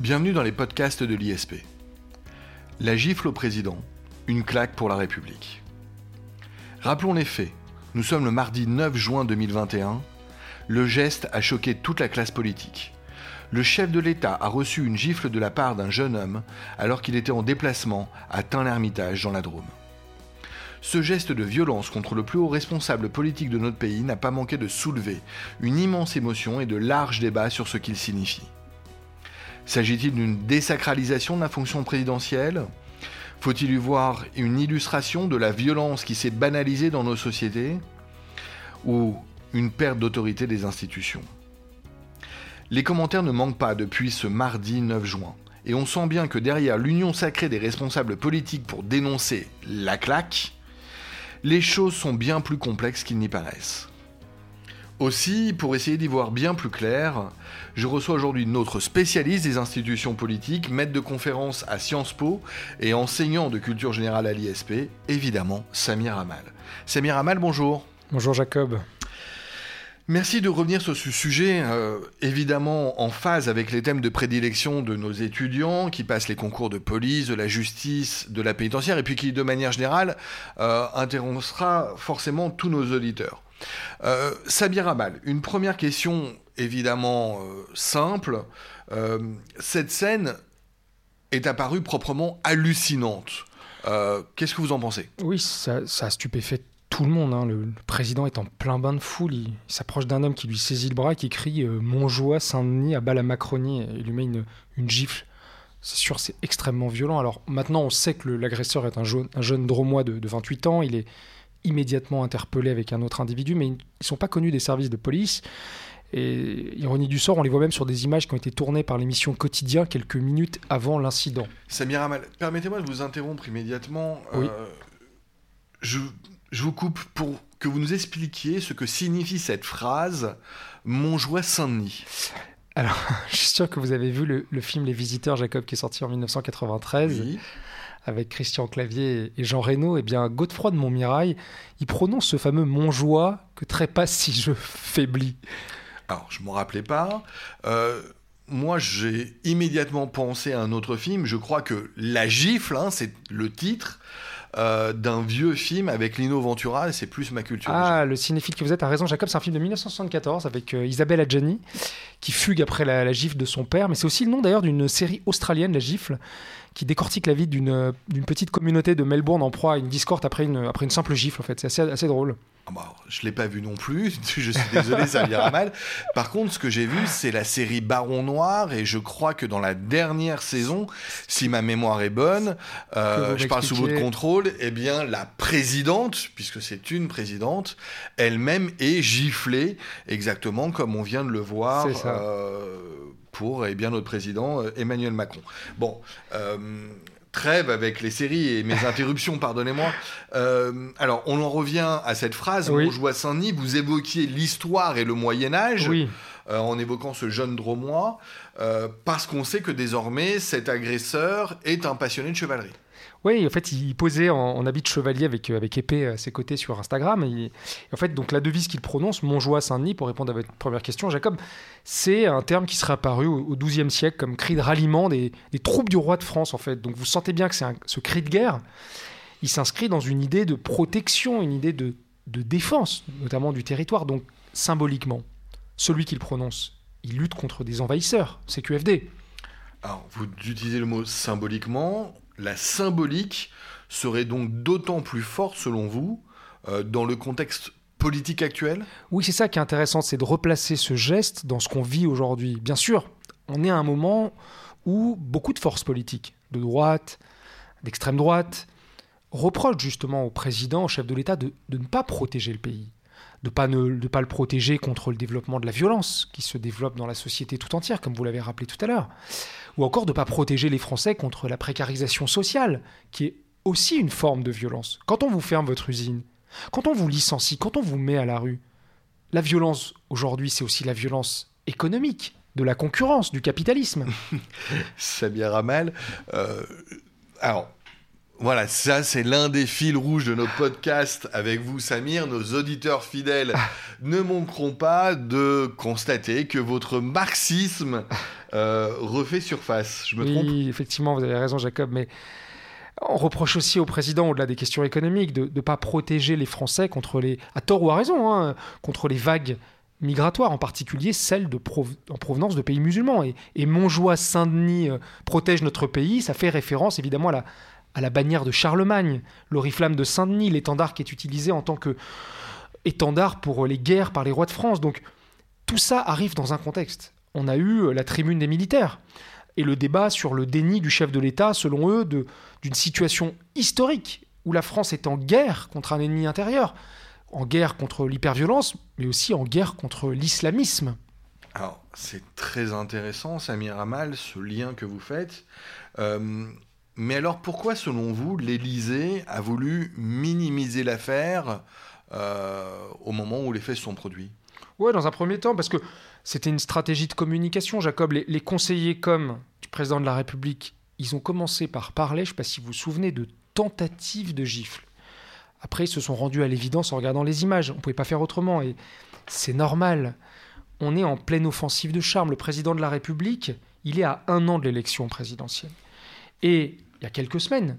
Bienvenue dans les podcasts de l'ISP. La gifle au président, une claque pour la République. Rappelons les faits. Nous sommes le mardi 9 juin 2021. Le geste a choqué toute la classe politique. Le chef de l'État a reçu une gifle de la part d'un jeune homme alors qu'il était en déplacement à Tain-l'Hermitage dans la Drôme. Ce geste de violence contre le plus haut responsable politique de notre pays n'a pas manqué de soulever une immense émotion et de larges débats sur ce qu'il signifie. S'agit-il d'une désacralisation de la fonction présidentielle? Faut-il y voir une illustration de la violence qui s'est banalisée dans nos sociétés Ou une perte d'autorité des institutions? Les commentaires ne manquent pas depuis ce mardi 9 juin. Et on sent bien que derrière l'union sacrée des responsables politiques pour dénoncer la claque, les choses sont bien plus complexes qu'ils n'y paraissent. Aussi, pour essayer d'y voir bien plus clair, je reçois aujourd'hui notre spécialiste des institutions politiques, maître de conférence à Sciences Po et enseignant de culture générale à l'ISP, évidemment Samir Amal. Samir Amal, bonjour. Bonjour Jacob. Merci de revenir sur ce sujet, euh, évidemment en phase avec les thèmes de prédilection de nos étudiants qui passent les concours de police, de la justice, de la pénitentiaire, et puis qui, de manière générale, euh, interrogera forcément tous nos auditeurs. Euh, Sabir Amal, une première question évidemment euh, simple. cette scène est apparue proprement hallucinante. Qu'est-ce que vous en pensez? Oui, ça, a stupéfait tout le monde. Hein. Le, président est en plein bain de foule. Il, s'approche d'un homme qui lui saisit le bras, qui crie euh, Montjoie, Saint-Denis, à bas la Macronie. Et il lui met une, gifle. C'est sûr, c'est extrêmement violent. Alors maintenant, on sait que l'agresseur est un, jeune, un dromois de, 28 ans. Il est immédiatement interpellé avec un autre individu, mais ils ne sont pas connus des services de police. Et ironie du sort, on les voit même sur des images qui ont été tournées par l'émission Quotidien quelques minutes avant l'incident. Samir Amal, permettez-moi de vous interrompre immédiatement. Oui. Euh, je, je vous coupe pour que vous nous expliquiez ce que signifie cette phrase Montjoie Saint-Denis. Alors, je suis sûr que vous avez vu le, film Les Visiteurs, Jacob, qui est sorti en 1993. Avec Christian Clavier et Jean et eh bien Godefroy de Montmirail, il prononce ce fameux Montjoie que trépasse si je faiblis. Alors, je m'en rappelais pas. Euh, moi, j'ai immédiatement pensé à un autre film. Je crois que La Gifle, hein, c'est le titre. Euh, d'un vieux film avec Lino Ventura, c'est plus ma culture. Ah, le cinéphile que vous êtes a raison, Jacob, c'est un film de 1974 avec euh, Isabelle Adjani, qui fugue après la, la, gifle de son père, mais c'est aussi le nom d'ailleurs d'une série australienne, La Gifle, qui décortique la vie d'une petite communauté de Melbourne en proie à une discorde après une, après une simple gifle, en fait. C'est assez, assez drôle. Ah bah, je ne l'ai pas vu non plus, je suis désolé, ça ira mal. Par contre, ce que j'ai vu, c'est la série Baron Noir, et je crois que dans la dernière saison, si ma mémoire est bonne, euh, je parle sous votre contrôle, eh bien, la présidente, puisque c'est une présidente, elle-même est giflée, exactement comme on vient de le voir. Euh, pour eh bien, notre président euh, Emmanuel Macron. Bon, euh, trêve avec les séries et mes interruptions, pardonnez-moi. Euh, alors, on en revient à cette phrase, oui. à Saint-Denis, vous évoquiez l'histoire et le Moyen-Âge. Oui. en évoquant ce jeune dromois, parce qu'on sait que désormais cet agresseur est un passionné de chevalerie. Oui, en fait, il posait en, habit de chevalier avec, euh, avec épée à ses côtés sur Instagram. En fait, donc la devise qu'il prononce, Montjoie Saint-Denis, pour répondre à votre première question, Jacob, c'est un terme qui serait apparu au XIIe siècle comme cri de ralliement des, troupes du roi de France, en fait. Donc vous sentez bien que c'est ce cri de guerre, il s'inscrit dans une idée de protection, une idée de, de défense, notamment du territoire. Donc symboliquement, celui qu'il prononce, il lutte contre des envahisseurs, c'est QFD. Alors, vous utilisez le mot symboliquement. La symbolique serait donc d'autant plus forte, selon vous, euh, dans le contexte politique actuel? Oui, c'est ça qui est intéressant, c'est de replacer ce geste dans ce qu'on vit aujourd'hui. Bien sûr, on est à un moment où beaucoup de forces politiques, de droite, d'extrême droite, reprochent justement au président, au chef de l'État, de, ne pas protéger le pays, de ne pas le protéger contre le développement de la violence qui se développe dans la société tout entière, comme vous l'avez rappelé tout à l'heure ou encore de ne pas protéger les Français contre la précarisation sociale, qui est aussi une forme de violence. Quand on vous ferme votre usine, quand on vous licencie, quand on vous met à la rue, la violence aujourd'hui, c'est aussi la violence économique, de la concurrence, du capitalisme. Samir Ramal, euh, alors, Voilà, ça c'est l'un des fils rouges de notre podcast avec vous, Samir. Nos auditeurs fidèles ne manqueront pas de constater que votre marxisme euh, refait surface. Je me trompe? Oui, effectivement, vous avez raison, Jacob, mais on reproche aussi au président, au-delà des questions économiques, de ne pas protéger les Français contre les, à tort ou à raison, hein, contre les vagues migratoires, en particulier celles de en provenance de pays musulmans. Et, et Montjoie, Saint-Denis euh, protège notre pays, ça fait référence évidemment à la, à la bannière de Charlemagne, l'oriflamme de Saint-Denis, l'étendard qui est utilisé en tant que étendard pour les guerres par les rois de France. Donc tout ça arrive dans un contexte. On a eu la tribune des militaires et le débat sur le déni du chef de l'État, selon eux, d'une situation historique où la France est en guerre contre un ennemi intérieur, en guerre contre l'hyperviolence, mais aussi en guerre contre l'islamisme. Alors, c'est très intéressant, Samir Amal, ce lien que vous faites. Euh, mais alors pourquoi, selon vous, l'Élysée a voulu minimiser l'affaire euh, au moment où les faits se sont produits? Oui, dans un premier temps, parce que c'était une stratégie de communication, Jacob. Les, conseillers comme du président de la République, ils ont commencé par parler, je ne sais pas si vous vous souvenez, de tentatives de gifles. Après, ils se sont rendus à l'évidence en regardant les images. On ne pouvait pas faire autrement. Et c'est normal. On est en pleine offensive de charme. Le président de la République, il est à un an de l'élection présidentielle. Et il y a quelques semaines.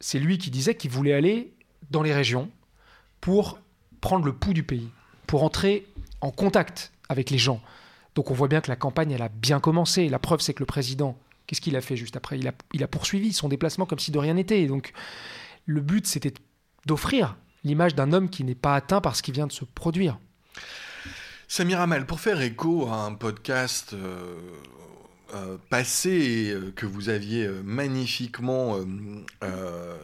C'est lui qui disait qu'il voulait aller dans les régions pour prendre le pouls du pays, pour entrer en contact avec les gens. Donc on voit bien que la campagne, elle a bien commencé. La preuve, c'est que le président, qu'est-ce qu'il a fait juste après? Il a, poursuivi son déplacement comme si de rien n'était. Donc le but, c'était d'offrir l'image d'un homme qui n'est pas atteint par ce qui vient de se produire. Samir Amal, pour faire écho à un podcast euh, euh, passé euh, que vous aviez euh, magnifiquement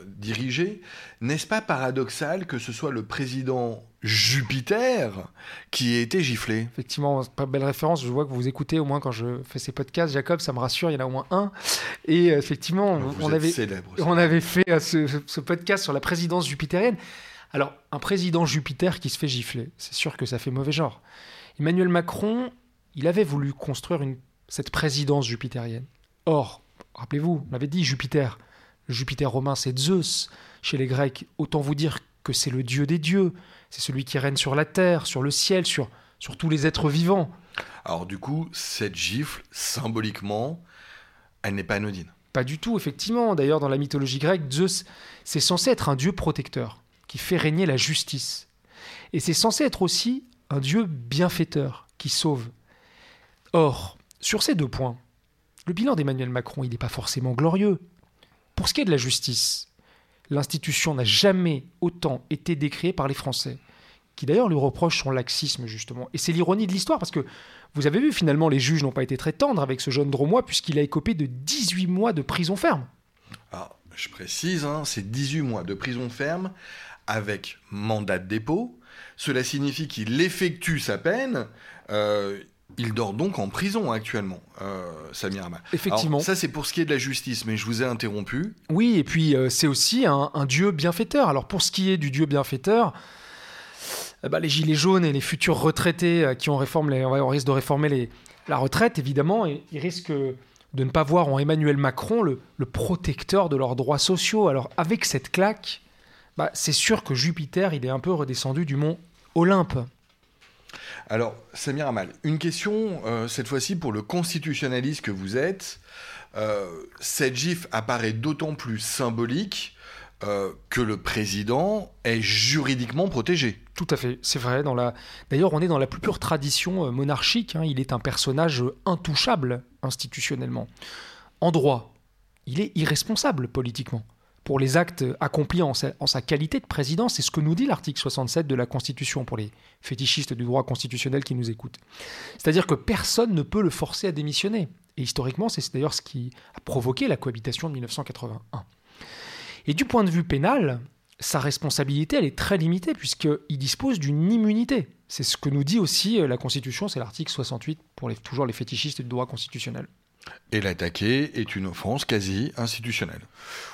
dirigé, n'est-ce pas paradoxal que ce soit le président Jupiter qui ait été giflé? Effectivement, pas belle référence. Je vois que vous écoutez au moins quand je fais ces podcasts, Jacob, ça me rassure, il y en a au moins un. Et effectivement, on, avait, on avait fait ce, ce podcast sur la présidence jupitérienne. Alors, un président Jupiter qui se fait gifler, c'est sûr que ça fait mauvais genre. Emmanuel Macron, il avait voulu construire une cette présidence jupitérienne. Or, rappelez-vous, on avait dit Jupiter. Jupiter romain, c'est Zeus. Chez les Grecs, autant vous dire que c'est le dieu des dieux. C'est celui qui règne sur la terre, sur le ciel, sur, sur tous les êtres vivants. Alors du coup, cette gifle, symboliquement, elle n'est pas anodine. Pas du tout, effectivement. D'ailleurs, dans la mythologie grecque, Zeus, c'est censé être un dieu protecteur, qui fait régner la justice. Et c'est censé être aussi un dieu bienfaiteur, qui sauve. Or, sur ces deux points, le bilan d'Emmanuel Macron, il n'est pas forcément glorieux. Pour ce qui est de la justice, l'institution n'a jamais autant été décriée par les Français, qui d'ailleurs lui reprochent son laxisme, justement. Et c'est l'ironie de l'histoire, parce que vous avez vu, finalement, les juges n'ont pas été très tendres avec ce jeune dromois, puisqu'il a écopé de 18 mois de prison ferme. Alors, je précise, hein, c'est 18 mois de prison ferme avec mandat de dépôt. Cela signifie qu'il effectue sa peine. Euh, il dort donc en prison actuellement, euh, Samir Amal. Effectivement. ça, c'est pour ce qui est de la justice, mais je vous ai interrompu. Oui, et puis euh, c'est aussi un, dieu bienfaiteur. Alors pour ce qui est du dieu bienfaiteur, eh ben, les gilets jaunes et les futurs retraités euh, qui ont réforme les, on risque de réformer les, la retraite, évidemment, ils risquent de ne pas voir en Emmanuel Macron le, protecteur de leurs droits sociaux. Alors avec cette claque, bah, c'est sûr que Jupiter, il est un peu redescendu du mont Olympe. Alors, Samir Amal, une question, euh, cette fois-ci pour le constitutionnaliste que vous êtes. Euh, cette gifle apparaît d'autant plus symbolique euh, que le président est juridiquement protégé. Tout à fait, c'est vrai. D'ailleurs, on est dans la plus pure tradition monarchique. Hein. Il est un personnage intouchable institutionnellement. En droit, il est irresponsable politiquement pour les actes accomplis en sa, qualité de président. C'est ce que nous dit l'article 67 de la Constitution pour les fétichistes du droit constitutionnel qui nous écoutent. C'est-à-dire que personne ne peut le forcer à démissionner. Et historiquement, c'est d'ailleurs ce qui a provoqué la cohabitation de 1981. Et du point de vue pénal, sa responsabilité, elle est très limitée puisqu'il dispose d'une immunité. C'est ce que nous dit aussi la Constitution, c'est l'article 68 pour les, toujours les fétichistes du droit constitutionnel. Et l'attaquer est une offense quasi institutionnelle.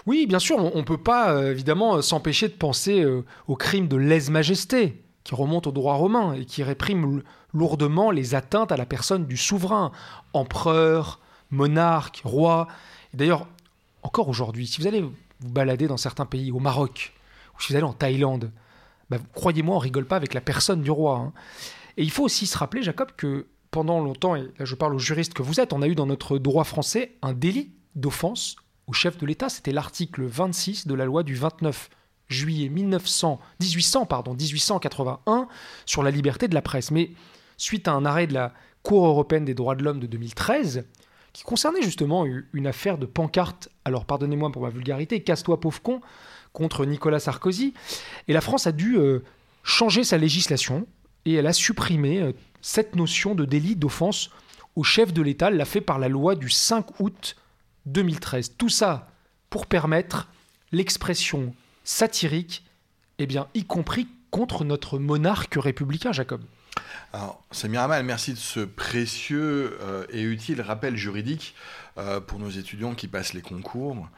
Oui, bien sûr, on ne peut pas euh, évidemment euh, s'empêcher de penser euh, au crime de lèse-majesté, qui remonte au droit romain et qui réprime lourdement les atteintes à la personne du souverain, empereur, monarque, roi. D'ailleurs, encore aujourd'hui, si vous allez vous baladez dans certains pays, au Maroc, ou si vous allez en Thaïlande, bah, croyez-moi, on rigole pas avec la personne du roi. hein. Et il faut aussi se rappeler, Jacob, que pendant longtemps, et là je parle aux juristes que vous êtes, on a eu dans notre droit français un délit d'offense au chef de l'État. C'était l'article 26 de la loi du 29 juillet 1900, 1800, pardon, 1881 sur la liberté de la presse. Mais suite à un arrêt de la Cour européenne des droits de l'homme de 2013, qui concernait justement une affaire de pancarte, alors pardonnez-moi pour ma vulgarité, casse-toi pauvre con, contre Nicolas Sarkozy, et la France a dû euh, changer sa législation et elle a supprimé euh, cette notion de délit d'offense au chef de l'État. L'a fait par la loi du 5 août 2013. Tout ça pour permettre l'expression satirique, eh bien, y compris contre notre monarque républicain, Jacob. Alors, Samir Amal, merci de ce précieux euh, et utile rappel juridique euh, pour nos étudiants qui passent les concours,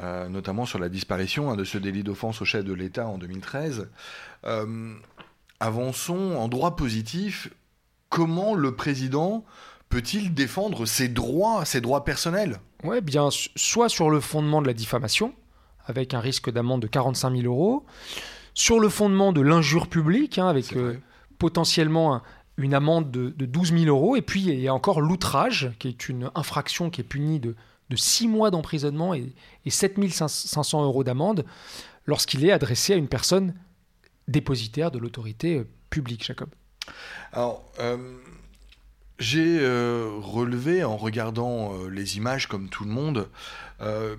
euh, notamment sur la disparition hein, de ce délit d'offense au chef de l'État en 2013. Euh, avançons en droit positif. Comment le président peut-il défendre ses droits, ses droits personnels? Ouais, bien, soit sur le fondement de la diffamation, avec un risque d'amende de 45 000 euros, sur le fondement de l'injure publique, hein, avec euh, potentiellement un, une amende de, de 12 000 euros, et puis il y a encore l'outrage, qui est une infraction qui est punie de, de 6 mois d'emprisonnement et, et 7 500 euros d'amende lorsqu'il est adressé à une personne dépositaire de l'autorité euh, publique, Jacob. Alors, euh, j'ai euh, relevé en regardant euh, les images comme tout le monde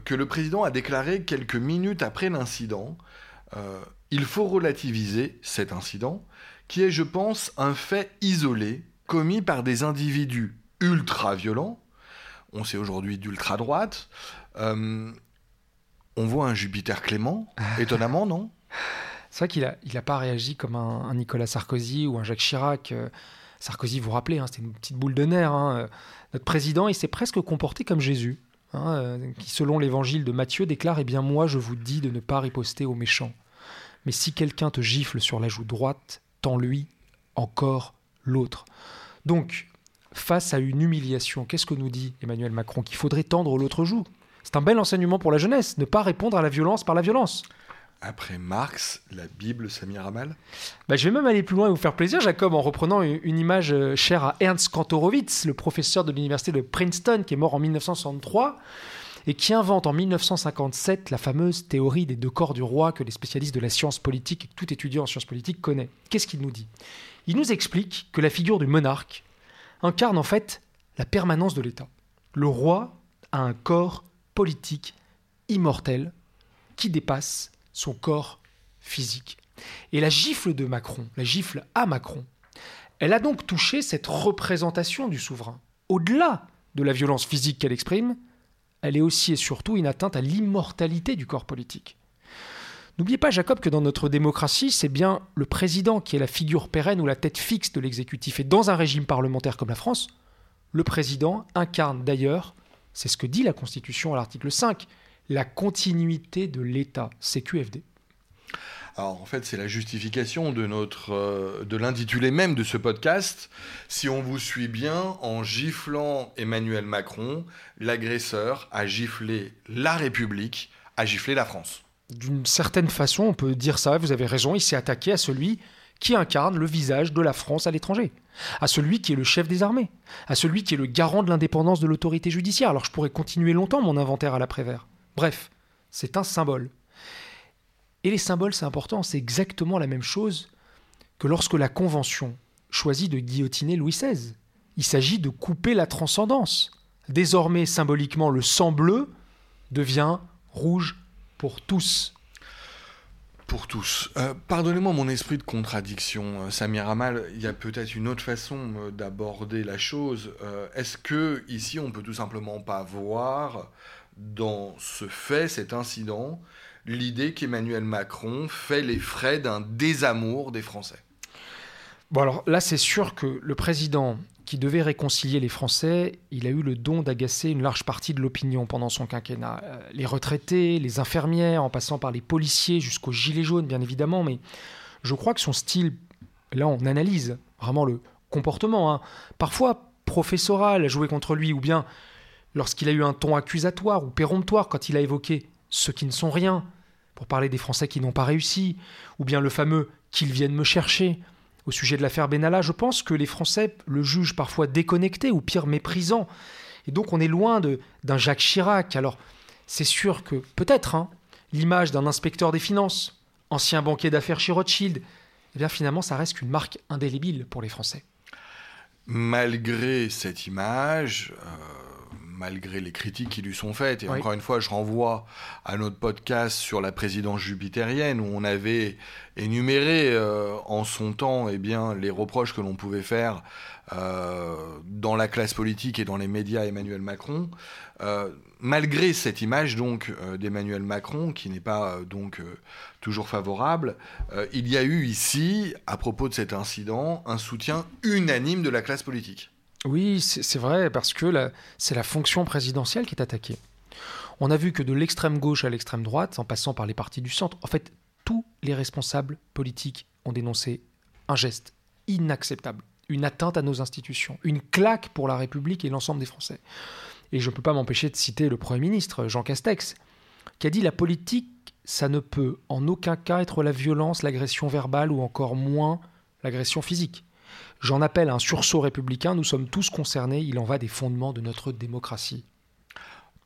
que le président a déclaré quelques minutes après l'incident il faut relativiser cet incident qui est, je pense, un fait isolé commis par des individus ultra violents. On sait aujourd'hui d'ultra droite. Euh, on voit un Jupiter Clément, étonnamment, non? C'est vrai qu'il n'a il a pas réagi comme un, Nicolas Sarkozy ou un Jacques Chirac. Euh, Sarkozy, vous vous rappelez, hein, c'était une petite boule de nerfs. hein. Euh, Notre président, il s'est presque comporté comme Jésus, hein, euh, qui, selon l'évangile de Matthieu, déclare Eh bien, moi, je vous dis de ne pas riposter aux méchants. Mais si quelqu'un te gifle sur la joue droite, tends-lui encore l'autre. Donc, face à une humiliation, qu'est-ce que nous dit Emmanuel Macron Qu'il faudrait tendre l'autre joue? C'est un bel enseignement pour la jeunesse, ne pas répondre à la violence par la violence. Après Marx, la Bible, Samir Amal Bah, je vais même aller plus loin et vous faire plaisir, Jacob, en reprenant une, image euh, chère à Ernst Kantorowicz, le professeur de l'université de Princeton, qui est mort en 1963 et qui invente en 1957 la fameuse théorie des deux corps du roi que les spécialistes de la science politique et tout étudiant en sciences politiques connaît. Qu'est-ce qu'il nous dit? Il nous explique que la figure du monarque incarne en fait la permanence de l'État. Le roi a un corps politique immortel qui dépasse son corps physique. Et la gifle de Macron, la gifle à Macron, elle a donc touché cette représentation du souverain. Au-delà de la violence physique qu'elle exprime, elle est aussi et surtout une atteinte à l'immortalité du corps politique. N'oubliez pas, Jacob, que dans notre démocratie, c'est bien le président qui est la figure pérenne ou la tête fixe de l'exécutif. Et dans un régime parlementaire comme la France, le président incarne d'ailleurs, c'est ce que dit la Constitution à l'article 5, la continuité de l'État, CQFD. Alors en fait, c'est la justification de notre euh, de l'intitulé même de ce podcast. Si on vous suit bien, en giflant Emmanuel Macron, l'agresseur a giflé la République, a giflé la France. D'une certaine façon, on peut dire ça, vous avez raison, il s'est attaqué à celui qui incarne le visage de la France à l'étranger, à celui qui est le chef des armées, à celui qui est le garant de l'indépendance de l'autorité judiciaire. Alors je pourrais continuer longtemps mon inventaire à l'après-vert. Bref, c'est un symbole. Et les symboles, c'est important, c'est exactement la même chose que lorsque la Convention choisit de guillotiner Louis XVI. Il s'agit de couper la transcendance. Désormais, symboliquement, le sang bleu devient rouge pour tous. Pour tous. Euh, Pardonnez-moi mon esprit de contradiction, euh, Samir Amal. Il y a peut-être une autre façon euh, d'aborder la chose. Est-ce que ici, on peut tout simplement pas voir dans ce fait, cet incident, l'idée qu'Emmanuel Macron fait les frais d'un désamour des Français Bon alors là, c'est sûr que le président qui devait réconcilier les Français, il a eu le don d'agacer une large partie de l'opinion pendant son quinquennat. Euh, les retraités, les infirmières, en passant par les policiers jusqu'aux gilets jaunes, bien évidemment, mais je crois que son style, là on analyse vraiment le comportement, hein, parfois professoral jouer contre lui, ou bien lorsqu'il a eu un ton accusatoire ou péremptoire quand il a évoqué ceux qui ne sont rien, pour parler des Français qui n'ont pas réussi, ou bien le fameux qu'ils viennent me chercher. Au sujet de l'affaire Benalla, je pense que les Français le jugent parfois déconnecté ou pire méprisant. Et donc on est loin d'un Jacques Chirac. Alors c'est sûr que peut-être hein, l'image d'un inspecteur des finances, ancien banquier d'affaires chez Rothschild, eh bien finalement ça reste qu'une marque indélébile pour les Français. Malgré cette image, euh, malgré les critiques qui lui sont faites. Et encore une fois, je renvoie à notre podcast sur la présidence jupitérienne où on avait énuméré euh, en son temps eh bien, les reproches que l'on pouvait faire euh, dans la classe politique et dans les médias Emmanuel Macron. Euh, malgré cette image donc d'Emmanuel Macron qui n'est pas donc toujours favorable, il y a eu ici, à propos de cet incident, un soutien unanime de la classe politique. Oui, c'est vrai, parce que c'est la fonction présidentielle qui est attaquée. On a vu que de l'extrême gauche à l'extrême droite, en passant par les partis du centre, en fait, tous les responsables politiques ont dénoncé un geste inacceptable, une atteinte à nos institutions, une claque pour la République et l'ensemble des Français. Et je ne peux pas m'empêcher de citer le Premier ministre, Jean Castex, qui a dit la politique, ça ne peut en aucun cas être la violence, l'agression verbale ou encore moins l'agression physique. J'en appelle à un sursaut républicain, nous sommes tous concernés, il en va des fondements de notre démocratie.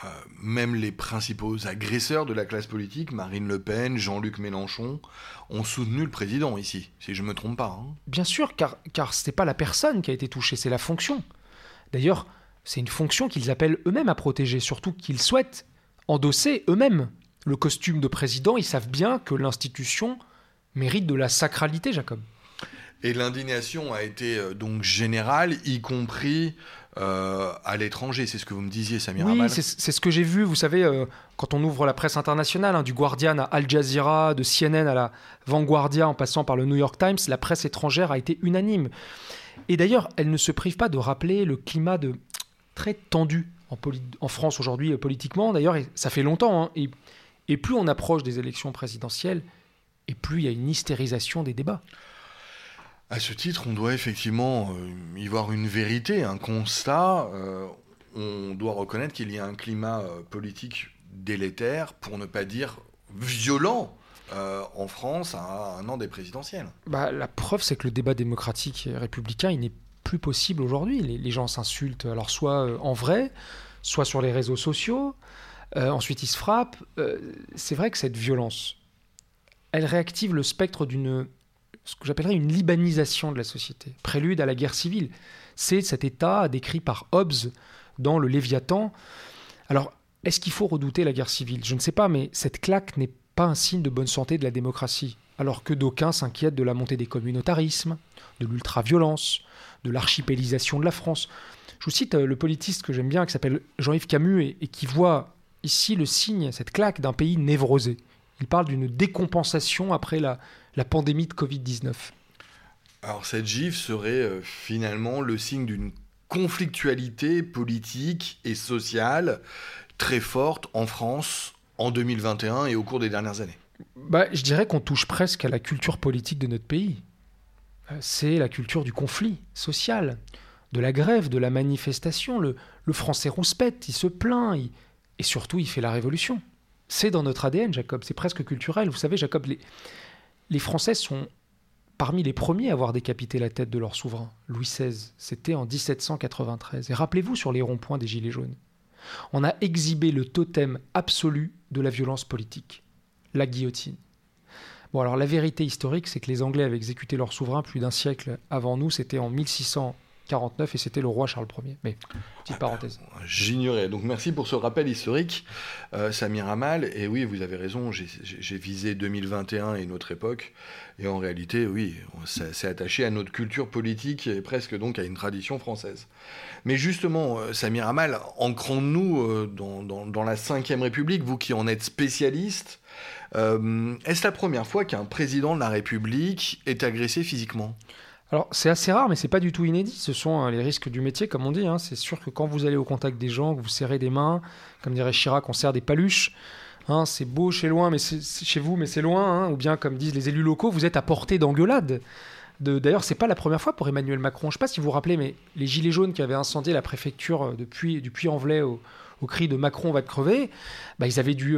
Euh, même les principaux agresseurs de la classe politique, Marine Le Pen, Jean-Luc Mélenchon, ont soutenu le président ici, si je ne me trompe pas. Hein. Bien sûr, car, car ce n'est pas la personne qui a été touchée, c'est la fonction. D'ailleurs, c'est une fonction qu'ils appellent eux-mêmes à protéger, surtout qu'ils souhaitent endosser eux-mêmes le costume de président. Ils savent bien que l'institution mérite de la sacralité, Jacob. Et l'indignation a été euh, donc générale, y compris euh, à l'étranger. C'est ce que vous me disiez, Samir Oui, c'est ce que j'ai vu. Vous savez, euh, quand on ouvre la presse internationale, hein, du Guardian à Al Jazeera, de CNN à la Vanguardia, en passant par le New York Times, la presse étrangère a été unanime. Et d'ailleurs, elle ne se prive pas de rappeler le climat de très tendu en, en France aujourd'hui politiquement. D'ailleurs, ça fait longtemps. Hein, et, et plus on approche des élections présidentielles, et plus il y a une hystérisation des débats. À ce titre, on doit effectivement euh, y voir une vérité, un constat. Euh, on doit reconnaître qu'il y a un climat euh, politique délétère, pour ne pas dire violent, en France à un an des présidentielles. Bah, la preuve, c'est que le débat démocratique républicain, il n'est plus possible aujourd'hui. Les, gens s'insultent, alors soit en vrai, soit sur les réseaux sociaux. ensuite, ils se frappent. c'est vrai que cette violence, elle réactive le spectre d'une ce que j'appellerais une libanisation de la société, prélude à la guerre civile. C'est cet état décrit par Hobbes dans le Léviathan. Alors, est-ce qu'il faut redouter la guerre civile? Je ne sais pas, mais cette claque n'est pas un signe de bonne santé de la démocratie, alors que d'aucuns s'inquiètent de la montée des communautarismes, de l'ultra-violence, de l'archipélisation de la France. Je vous cite euh, le politiste que j'aime bien, qui s'appelle Jean-Yves Camus, et, qui voit ici le signe, cette claque d'un pays névrosé. Il parle d'une décompensation après la, la pandémie de Covid-19. Alors cette gifle serait euh, finalement le signe d'une conflictualité politique et sociale très forte en France en 2021 et au cours des dernières années. Bah, je dirais qu'on touche presque à la culture politique de notre pays. Euh, c'est la culture du conflit social, de la grève, de la manifestation. Le, français rouspète, il se plaint, et surtout il fait la révolution. C'est dans notre ADN, Jacob, c'est presque culturel. Vous savez, Jacob, les, les Français sont parmi les premiers à avoir décapité la tête de leur souverain, Louis XVI. C'était en 1793. Et rappelez-vous sur les ronds-points des Gilets jaunes. On a exhibé le totem absolu de la violence politique, la guillotine. Bon, alors la vérité historique, c'est que les Anglais avaient exécuté leur souverain plus d'un siècle avant nous, c'était en 1600 49 et c'était le roi Charles Ier. Mais petite ah, parenthèse. J'ignorais. Donc merci pour ce rappel historique, euh, Samir Amal. Et oui, vous avez raison, j'ai visé 2021 et notre époque. Et en réalité, oui, c'est attaché à notre culture politique et presque donc à une tradition française. Mais justement, euh, Samir Amal, ancrons-nous euh, dans, dans, la Ve République, vous qui en êtes spécialiste. Est-ce la première fois qu'un président de la République est agressé physiquement? Alors c'est assez rare, mais c'est pas du tout inédit. Ce sont euh, les risques du métier, comme on dit. Hein. C'est sûr que quand vous allez au contact des gens, que vous serrez des mains, comme dirait Chirac, on serre des paluches. Hein, c'est beau chez loin, mais chez vous, mais c'est loin. Hein. Ou bien, comme disent les élus locaux, vous êtes à portée d'engueulade. D'ailleurs, c'est pas la première fois pour Emmanuel Macron. Je sais pas si vous vous rappelez, mais les gilets jaunes qui avaient incendié la préfecture euh, depuis du Puy-en-Velay au, au cri de Macron va te crever, bah, ils avaient dû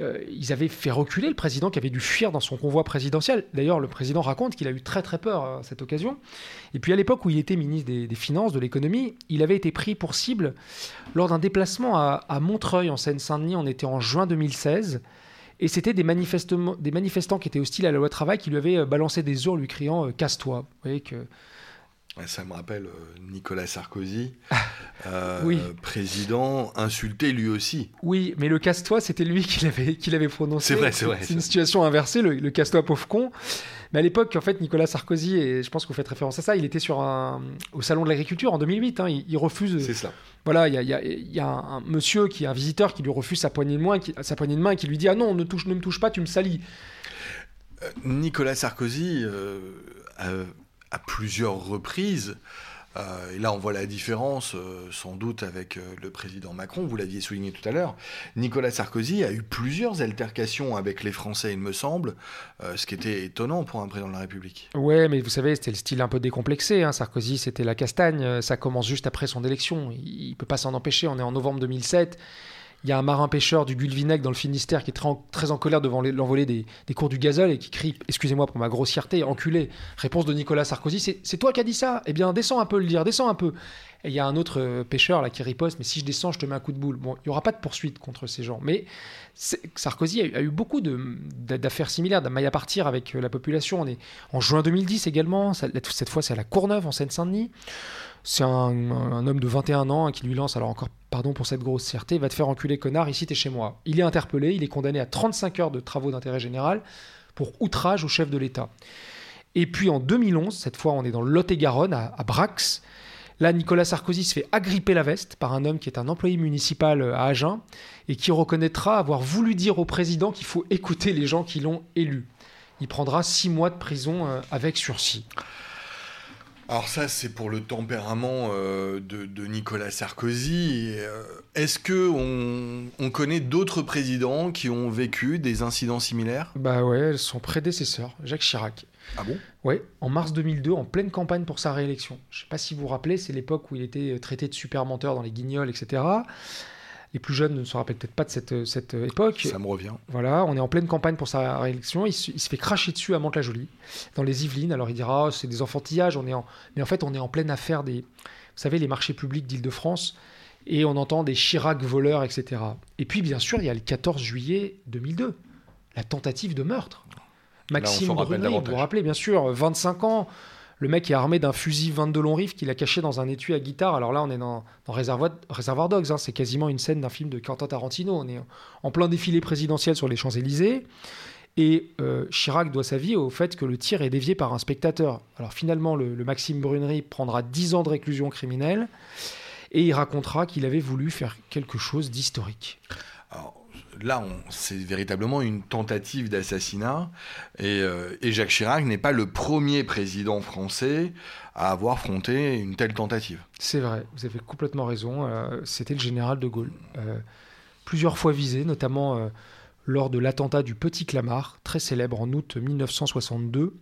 euh, ils avaient fait reculer le président qui avait dû fuir dans son convoi présidentiel. D'ailleurs, le président raconte qu'il a eu très très peur à cette occasion. Et puis à l'époque où il était ministre des, Finances, de l'économie, il avait été pris pour cible lors d'un déplacement à, Montreuil, en Seine-Saint-Denis. On était en juin 2016. Et c'était des, manifestants qui étaient hostiles à la loi travail qui lui avaient euh, balancé des ours lui criant euh, Casse-toi. Vous voyez que ça me rappelle euh, Nicolas Sarkozy, euh, président, insulté lui aussi. Oui, mais le casse-toi, c'était lui qui l'avait, qui l'avait prononcé. C'est vrai, c'est vrai. C'est une situation inversée, le, casse-toi pauvre con. Mais à l'époque, en fait, Nicolas Sarkozy, et je pense que vous faites référence à ça, il était sur un, au Salon de l'Agriculture en 2008. Hein, il, refuse. C'est ça. Voilà, il y a, y a un, monsieur qui est un visiteur qui lui refuse sa poignée de main, qui, sa poignée de main et qui lui dit Ah non, ne, touche, ne me touche pas, tu me salis. Euh, Nicolas Sarkozy à plusieurs reprises. Euh, et là, on voit la différence, euh, sans doute, avec euh, le président Macron. Vous l'aviez souligné tout à l'heure. Nicolas Sarkozy a eu plusieurs altercations avec les Français, il me semble, ce qui était étonnant pour un président de la République. Ouais, mais vous savez, c'était le style un peu décomplexé. Hein. Sarkozy, c'était la castagne. Ça commence juste après son élection. Il ne peut pas s'en empêcher. On est en novembre 2007. Il y a un marin pêcheur du Gulvinec dans le Finistère qui est très en, colère devant l'envolée des, cours du gazole et qui crie Excusez-moi pour ma grossièreté, enculé. Réponse de Nicolas Sarkozy C'est toi qui as dit ça Eh bien, descends un peu le dire, descends un peu. Et il y a un autre euh, pêcheur là qui riposte Mais si je descends, je te mets un coup de boule. Bon, il n'y aura pas de poursuite contre ces gens. Mais Sarkozy a eu, beaucoup d'affaires similaires, d'un à partir avec euh, la population. On est en juin 2010 également. Cette fois, c'est à la Courneuve, en Seine-Saint-Denis. C'est un, homme de 21 ans qui lui lance, alors encore pardon pour cette grossièreté, va te faire enculer connard, ici t'es chez moi. Il est interpellé, il est condamné à 35 heures de travaux d'intérêt général pour outrage au chef de l'État. Et puis en 2011, cette fois on est dans Lot-et-Garonne, à, Brax, Là, Nicolas Sarkozy se fait agripper la veste par un homme qui est un employé municipal à Agen et qui reconnaîtra avoir voulu dire au président qu'il faut écouter les gens qui l'ont élu. Il prendra six mois de prison euh, avec sursis. Alors ça, c'est pour le tempérament euh, de, Nicolas Sarkozy. Euh, est-ce que on, connaît d'autres présidents qui ont vécu des incidents similaires? Bah ouais, son prédécesseur, Jacques Chirac. Ah bon? Ouais, en mars 2002, en pleine campagne pour sa réélection. Je ne sais pas si vous vous rappelez, c'est l'époque où il était traité de super menteur dans les guignols, etc. Les plus jeunes ne se rappellent peut-être pas de cette, cette époque. Ça me revient. Voilà, on est en pleine campagne pour sa réélection. Il se, fait cracher dessus à Mantes-la-Jolie, dans les Yvelines. Alors il dira, oh, c'est des enfantillages. On est en... Mais en fait, on est en pleine affaire des, vous savez, les marchés publics d'Île-de-France. Et on entend des Chirac voleurs, etc. Et puis, bien sûr, il y a le 14 juillet 2002, la tentative de meurtre. Maxime Brunet, vous vous rappelez, bien sûr, 25 ans, le mec est armé d'un fusil 22 long rifle qu'il a caché dans un étui à guitare. Alors là, on est dans, Réservoir, Dogs. Hein. C'est quasiment une scène d'un film de Quentin Tarantino. On est en plein défilé présidentiel sur les Champs-Élysées. Et euh, Chirac doit sa vie au fait que le tir est dévié par un spectateur. Alors finalement, le, Maxime Brunery prendra 10 ans de réclusion criminelle et il racontera qu'il avait voulu faire quelque chose d'historique. Là, c'est véritablement une tentative d'assassinat. Euh, et, Jacques Chirac n'est pas le premier président français à avoir affronté une telle tentative. C'est vrai, vous avez complètement raison. Euh, c'était le général de Gaulle. Euh, plusieurs fois visé, notamment lors de l'attentat du Petit Clamart, très célèbre en août 1962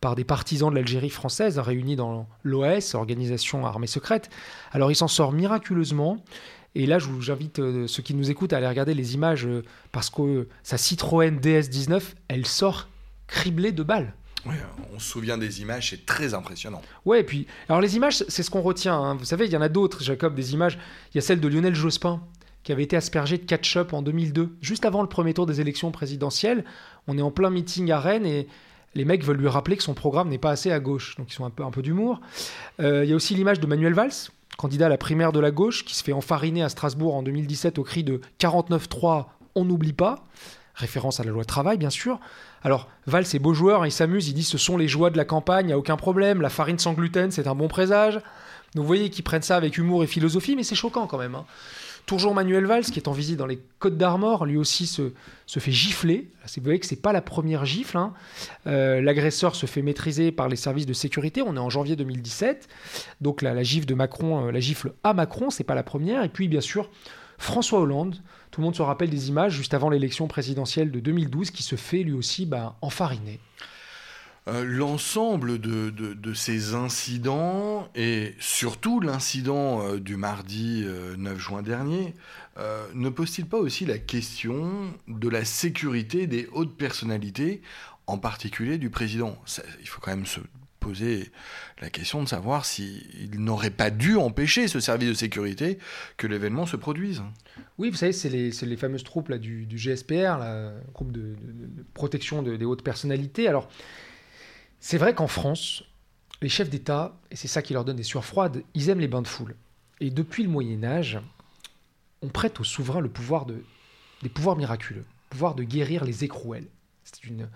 par des partisans de l'Algérie française réunis dans l'OS, organisation armée secrète. Alors il s'en sort miraculeusement et là, j'invite euh, ceux qui nous écoutent à aller regarder les images euh, parce que sa Citroën DS19, elle sort criblée de balles. on se souvient des images, c'est très impressionnant. Ouais, et puis, alors les images, c'est ce qu'on retient. Hein. Vous savez, il y en a d'autres, Jacob, des images. Il y a celle de Lionel Jospin, qui avait été aspergé de ketchup en 2002, juste avant le premier tour des élections présidentielles. On est en plein meeting à Rennes et les mecs veulent lui rappeler que son programme n'est pas assez à gauche. Donc ils sont un peu, un peu d'humour. Euh, il y a aussi l'image de Manuel Valls, candidat à la primaire de la gauche, qui se fait enfariner à Strasbourg en 2017 au cri de 49-3, on n'oublie pas. Référence à la loi travail, bien sûr. Alors, Val, c'est beau joueur, il s'amuse, il dit ce sont les joies de la campagne, il a aucun problème, la farine sans gluten, c'est un bon présage. Donc vous voyez qu'ils prennent ça avec humour et philosophie, mais c'est choquant quand même. Hein. Toujours Manuel Valls, qui est en visite dans les Côtes d'Armor, lui aussi se, fait gifler. Vous voyez que c'est pas la première gifle. Hein. Euh, l'agresseur se fait maîtriser par les services de sécurité. On est en janvier 2017. Donc la, la gifle de Macron, euh, la gifle à Macron, c'est pas la première. Et puis bien sûr, François Hollande. Tout le monde se rappelle des images juste avant l'élection présidentielle de 2012 qui se fait lui aussi bah, enfariner. Euh, l'ensemble de, ces incidents, et surtout l'incident euh, du mardi 9 juin dernier, ne pose-t-il pas aussi la question de la sécurité des hautes personnalités, en particulier du président? Il faut quand même se poser la question de savoir s'il n'aurait pas dû empêcher ce service de sécurité que l'événement se produise. Oui, vous savez, c'est les, fameuses troupes là, du, GSPR, le groupe de, protection des hautes personnalités. Alors, c'est vrai qu'en France, les chefs d'État, et c'est ça qui leur donne des sueurs froides, ils aiment les bains de foule. Et depuis le Moyen Âge, on prête au souverain le pouvoir de, des pouvoirs miraculeux, le pouvoir de guérir les écrouelles. C'est une,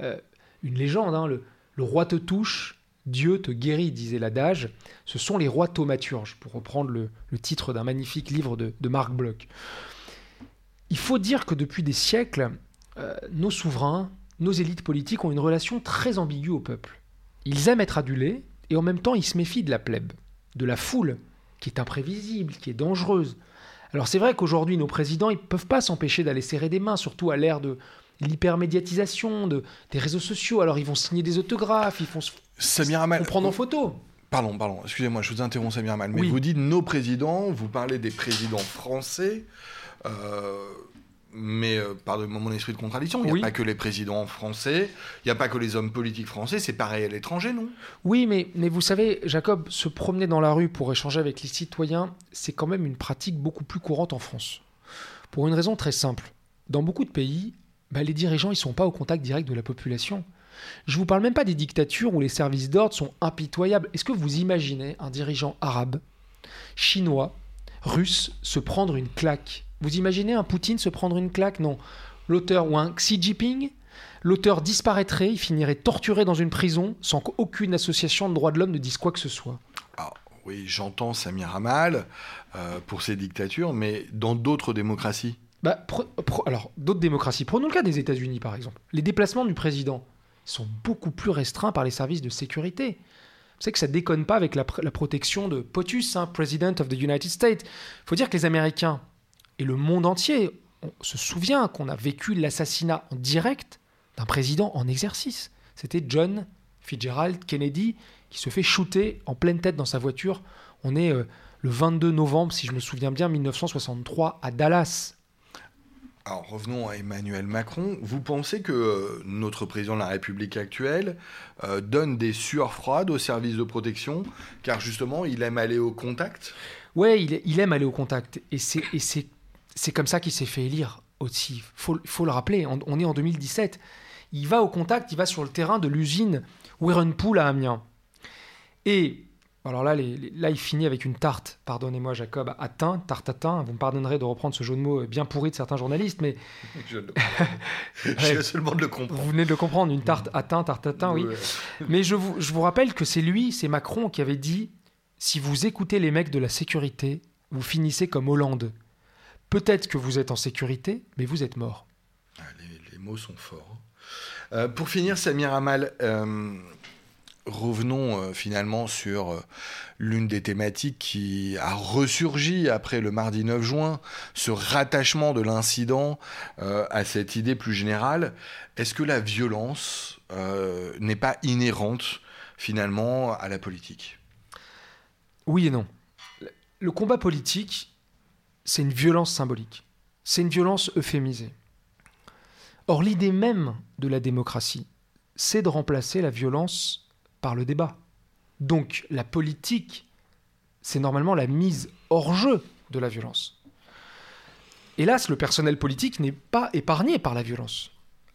euh, une légende, hein, le, roi te touche, Dieu te guérit, disait l'adage. Ce sont les rois thaumaturges, pour reprendre le, titre d'un magnifique livre de, Marc Bloch. Il faut dire que depuis des siècles, euh, nos souverains, nos élites politiques ont une relation très ambiguë au peuple. Ils aiment être adulés, et en même temps ils se méfient de la plèbe, de la foule, qui est imprévisible, qui est dangereuse. Alors c'est vrai qu'aujourd'hui nos présidents, ils ne peuvent pas s'empêcher d'aller serrer des mains, surtout à l'ère de, l'hypermédiatisation de, des réseaux sociaux. Alors ils vont signer des autographes, ils font Samir Amal, prendre en photo. Pardon, pardon, excusez-moi, je vous interromps Samir Amal, mais vous dites nos présidents, vous parlez des présidents français. Euh, mais euh, pardonnez-moi mon esprit de contradiction, il n'y a pas que les présidents français, il n'y a pas que les hommes politiques français, c'est pareil à l'étranger, non? Oui, mais, mais vous savez, Jacob, se promener dans la rue pour échanger avec les citoyens, c'est quand même une pratique beaucoup plus courante en France. Pour une raison très simple. Dans beaucoup de pays, bah, les dirigeants, ils ne sont pas au contact direct de la population. Je ne vous parle même pas des dictatures où les services d'ordre sont impitoyables. Est-ce que vous imaginez un dirigeant arabe, chinois, russe se prendre une claque Vous imaginez un Poutine se prendre une claque Non. L'auteur ou un Xi Jinping L'auteur disparaîtrait, il finirait torturé dans une prison sans qu'aucune association de droits de l'homme ne dise quoi que ce soit. Ah, oui, j'entends Samir Hamal euh, pour ces dictatures, mais dans d'autres démocraties bah, alors, d'autres démocraties. Prenons le cas des États-Unis, par exemple. Les déplacements du président sont beaucoup plus restreints par les services de sécurité. Vous savez que ça déconne pas avec la, protection de POTUS, hein, President of the United States. Il faut dire que les Américains et le monde entier on se souvient qu'on a vécu l'assassinat en direct d'un président en exercice. C'était John Fitzgerald Kennedy qui se fait shooter en pleine tête dans sa voiture. On est euh, le 22 novembre, si je me souviens bien, 1963 à Dallas. Alors revenons à Emmanuel Macron. Vous pensez que euh, notre président de la République actuelle euh, donne des sueurs froides aux services de protection, car justement il aime aller au contact? Ouais, il, aime aller au contact. Et c'est comme ça qu'il s'est fait élire aussi. Il faut, faut, le rappeler, on, on, est en 2017. Il va au contact, il va sur le terrain de l'usine Whirlpool à Amiens. Et alors là, là, il finit avec une tarte, pardonnez-moi Jacob, à teint, tarte à teint. Vous me pardonnerez de reprendre ce jeu de mots bien pourri de certains journalistes, mais... Je, viens seulement de le comprendre. Vous venez de le comprendre, une tarte à teint, tarte à teint, oui. mais je vous, je vous rappelle que c'est lui, c'est Macron qui avait dit, si vous écoutez les mecs de la sécurité, vous finissez comme Hollande. Peut-être que vous êtes en sécurité, mais vous êtes mort. Ah, les, mots sont forts. Euh, pour finir, Samir Amal... Euh, revenons euh, finalement sur l'une des thématiques qui a ressurgi après le mardi 9 juin, ce rattachement de l'incident à cette idée plus générale. Est-ce que la violence n'est pas inhérente finalement à la politique? Oui et non. Le combat politique, c'est une violence symbolique. C'est une violence euphémisée. Or, l'idée même de la démocratie, c'est de remplacer la violence par le débat. Donc la politique, c'est normalement la mise hors jeu de la violence. Hélas, le personnel politique n'est pas épargné par la violence.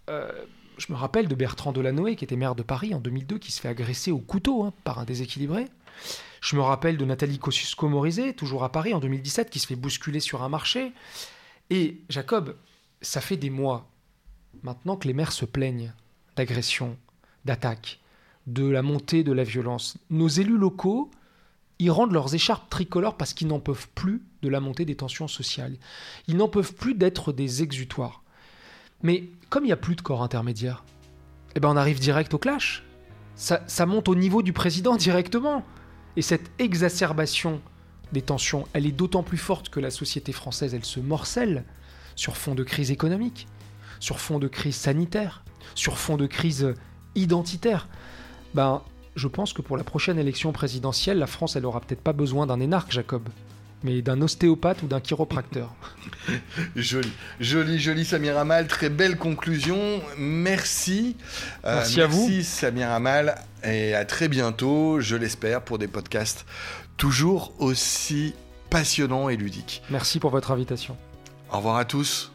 Euh, je me rappelle de Bertrand Delanoë, qui était maire de Paris en 2002, qui se fait agresser au couteau hein, par un déséquilibré. Je me rappelle de Nathalie Kosciusko-Morizet, toujours à Paris en 2017, qui se fait bousculer sur un marché. Et Jacob, ça fait des mois maintenant que les maires se plaignent d'agressions, d'attaques de la montée de la violence. Nos élus locaux, ils rendent leurs écharpes tricolores parce qu'ils n'en peuvent plus de la montée des tensions sociales. Ils n'en peuvent plus d'être des exutoires. Mais comme il n'y a plus de corps intermédiaire, eh ben on arrive direct au clash. Ça, ça monte au niveau du président directement. Et cette exacerbation des tensions, elle est d'autant plus forte que la société française, elle se morcelle sur fond de crise économique, sur fond de crise sanitaire, sur fond de crise identitaire. Ben, je pense que pour la prochaine élection présidentielle, la France, elle aura peut-être pas besoin d'un énarque, Jacob, mais d'un ostéopathe ou d'un chiropracteur. joli, joli, joli Samir Amal, très belle conclusion. Merci. Euh, merci à vous. Merci Samir Amal et à très bientôt, je l'espère, pour des podcasts toujours aussi passionnants et ludiques. Merci pour votre invitation. Au revoir à tous.